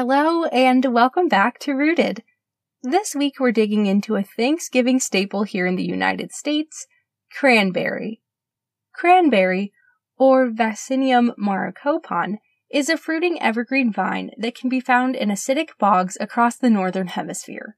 Hello, and welcome back to Rooted. This week we're digging into a Thanksgiving staple here in the United States cranberry. Cranberry, or Vaccinium macrocarpon, is a fruiting evergreen vine that can be found in acidic bogs across the northern hemisphere.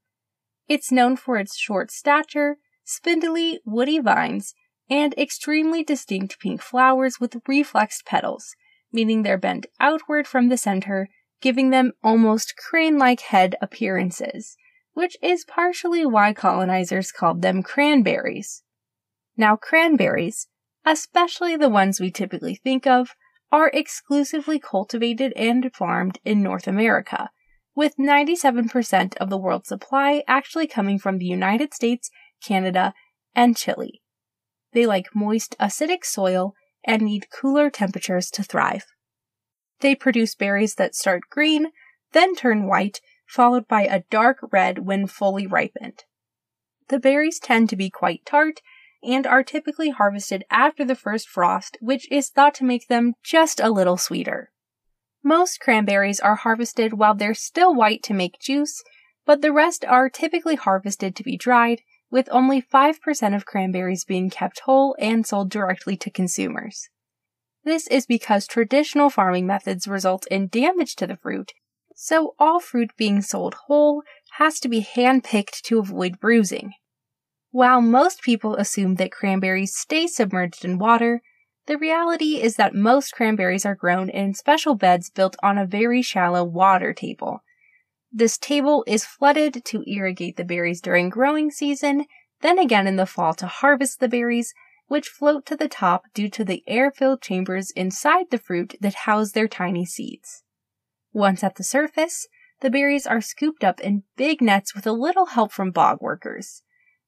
It's known for its short stature, spindly, woody vines, and extremely distinct pink flowers with reflexed petals, meaning they're bent outward from the center giving them almost crane like head appearances, which is partially why colonizers called them cranberries. Now, cranberries, especially the ones we typically think of, are exclusively cultivated and farmed in North America, with 97% of the world's supply actually coming from the United States, Canada, and Chile. They like moist, acidic soil and need cooler temperatures to thrive. They produce berries that start green, then turn white, followed by a dark red when fully ripened. The berries tend to be quite tart and are typically harvested after the first frost, which is thought to make them just a little sweeter. Most cranberries are harvested while they're still white to make juice, but the rest are typically harvested to be dried, with only 5% of cranberries being kept whole and sold directly to consumers. This is because traditional farming methods result in damage to the fruit, so all fruit being sold whole has to be hand-picked to avoid bruising. While most people assume that cranberries stay submerged in water, the reality is that most cranberries are grown in special beds built on a very shallow water table. This table is flooded to irrigate the berries during growing season, then again in the fall to harvest the berries, which float to the top due to the air filled chambers inside the fruit that house their tiny seeds. Once at the surface, the berries are scooped up in big nets with a little help from bog workers.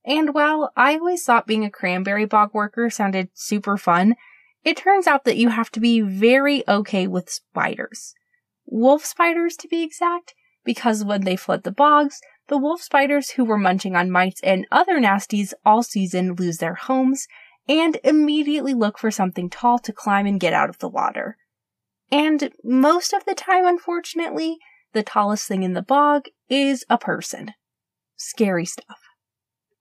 And while I always thought being a cranberry bog worker sounded super fun, it turns out that you have to be very okay with spiders. Wolf spiders, to be exact, because when they flood the bogs, the wolf spiders who were munching on mites and other nasties all season lose their homes, and immediately look for something tall to climb and get out of the water. And most of the time, unfortunately, the tallest thing in the bog is a person. Scary stuff.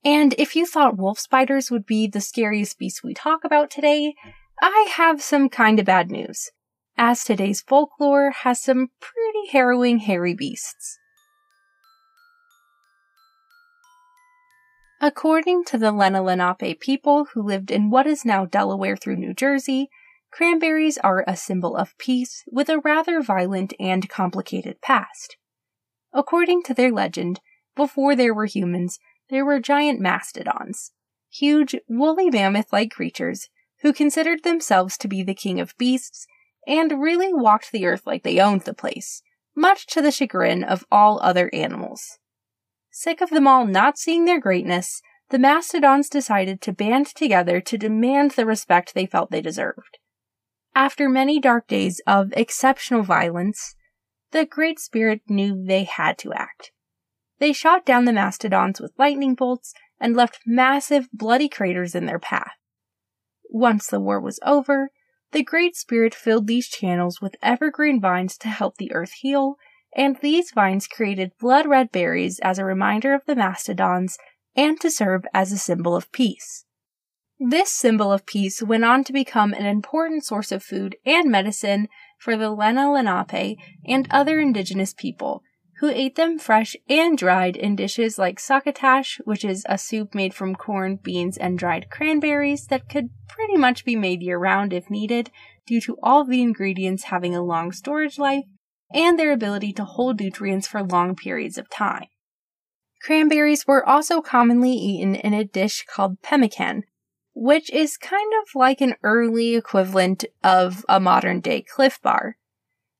And if you thought wolf spiders would be the scariest beast we talk about today, I have some kind of bad news, as today's folklore has some pretty harrowing hairy beasts. According to the Lenape people who lived in what is now Delaware through New Jersey, cranberries are a symbol of peace with a rather violent and complicated past. According to their legend, before there were humans, there were giant mastodons, huge, woolly mammoth like creatures who considered themselves to be the king of beasts and really walked the earth like they owned the place, much to the chagrin of all other animals. Sick of them all not seeing their greatness, the Mastodons decided to band together to demand the respect they felt they deserved. After many dark days of exceptional violence, the Great Spirit knew they had to act. They shot down the Mastodons with lightning bolts and left massive, bloody craters in their path. Once the war was over, the Great Spirit filled these channels with evergreen vines to help the earth heal and these vines created blood red berries as a reminder of the mastodons and to serve as a symbol of peace. This symbol of peace went on to become an important source of food and medicine for the Lenni Lenape and other indigenous people, who ate them fresh and dried in dishes like succotash, which is a soup made from corn, beans, and dried cranberries that could pretty much be made year round if needed, due to all the ingredients having a long storage life and their ability to hold nutrients for long periods of time. Cranberries were also commonly eaten in a dish called pemmican, which is kind of like an early equivalent of a modern day Clif Bar.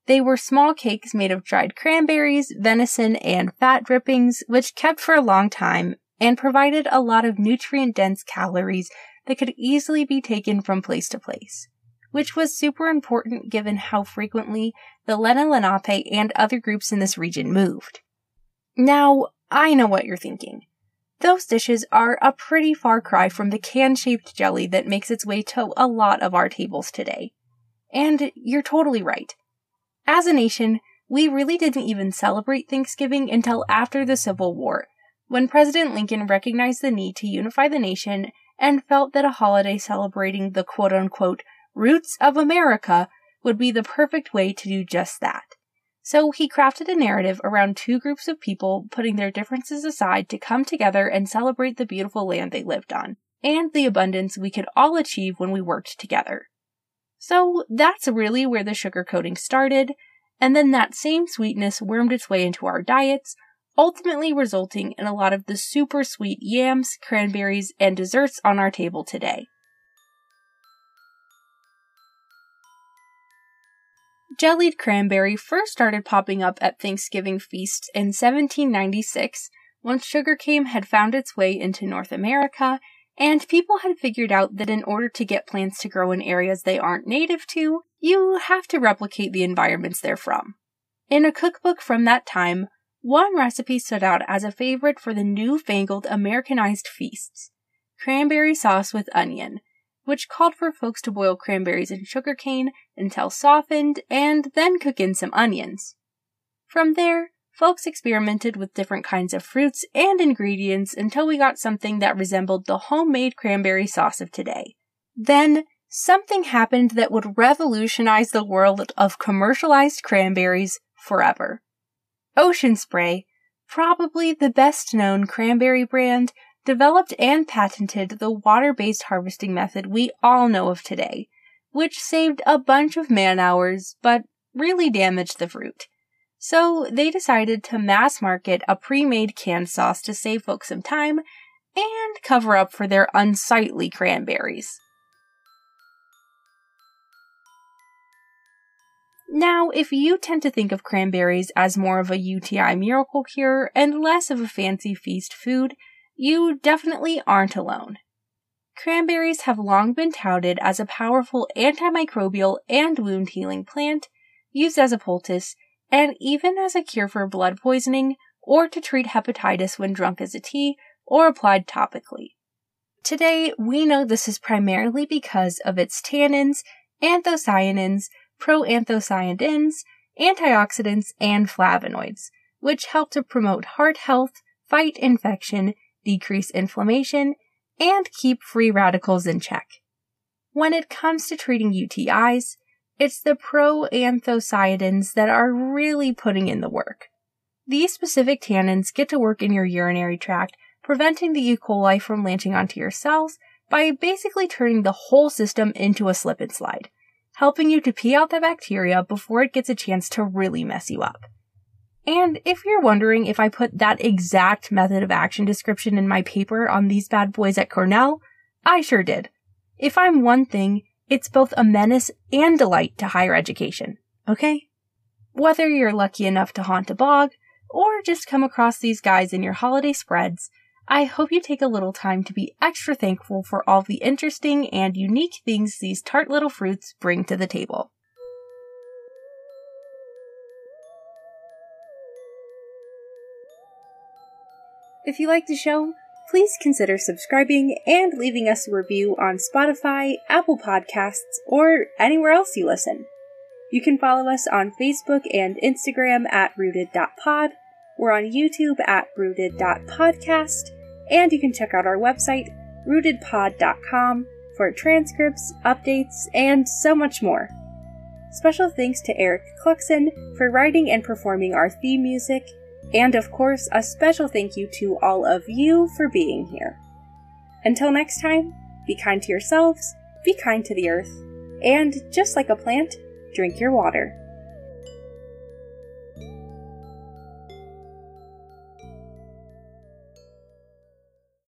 They were small cakes made of dried cranberries, venison, and fat drippings, which kept for a long time and provided a lot of nutrient dense calories that could easily be taken from place to place, which was super important given how frequently the Lenni Lenape and other groups in this region moved. Now, I know what you're thinking. Those dishes are a pretty far cry from the can shaped jelly that makes its way to a lot of our tables today. And you're totally right. As a nation, we really didn't even celebrate Thanksgiving until after the Civil War, when President Lincoln recognized the need to unify the nation and felt that a holiday celebrating the quote unquote roots of America would be the perfect way to do just that. So he crafted a narrative around two groups of people putting their differences aside to come together and celebrate the beautiful land they lived on, and the abundance we could all achieve when we worked together. So that's really where the sugar coating started, and then that same sweetness wormed its way into our diets, ultimately resulting in a lot of the super sweet yams, cranberries, and desserts on our table today. Jellied cranberry first started popping up at Thanksgiving feasts in 1796 once sugarcane had found its way into North America and people had figured out that in order to get plants to grow in areas they aren't native to, you have to replicate the environments they're from. In a cookbook from that time, one recipe stood out as a favorite for the newfangled Americanized feasts cranberry sauce with onion, which called for folks to boil cranberries in sugarcane until softened and then cook in some onions. From there, folks experimented with different kinds of fruits and ingredients until we got something that resembled the homemade cranberry sauce of today. Then, something happened that would revolutionize the world of commercialized cranberries forever. Ocean Spray, probably the best known cranberry brand, developed and patented the water based harvesting method we all know of today, which saved a bunch of man hours but really damaged the fruit. So they decided to mass market a pre made canned sauce to save folks some time and cover up for their unsightly cranberries. Now, if you tend to think of cranberries as more of a UTI miracle cure and less of a fancy feast food, you definitely aren't alone. Cranberries have long been touted as a powerful antimicrobial and wound healing plant, used as a poultice, and even as a cure for blood poisoning or to treat hepatitis when drunk as a tea or applied topically. Today, we know this is primarily because of its tannins, anthocyanins, proanthocyanins, antioxidants, and flavonoids, which help to promote heart health, fight infection, decrease inflammation, and keep free radicals in check. When it comes to treating UTIs, it's the proanthocyanins that are really putting in the work. These specific tannins get to work in your urinary tract, preventing the E. coli from latching onto your cells by basically turning the whole system into a slip and slide, helping you to pee out the bacteria before it gets a chance to really mess you up. And if you're wondering if I put that exact method of action description in my paper on these bad boys at Cornell, I sure did. If I'm one thing, it's both a menace and delight to higher education, okay? Whether you're lucky enough to haunt a bog, or just come across these guys in your holiday spreads, I hope you take a little time to be extra thankful for all the interesting and unique things these tart little fruits bring to the table. If you like the show, please consider subscribing and leaving us a review on Spotify, Apple Podcasts, or anywhere else you listen. You can follow us on Facebook and Instagram at rooted.pod. We're on YouTube at rooted.podcast, and you can check out our website, rootedpod.com, for transcripts, updates, and so much more. Special thanks to Eric Cluxon for writing and performing our theme music, and of course, a special thank you to all of you for being here. Until next time, be kind to yourselves, be kind to the earth, and just like a plant, drink your water.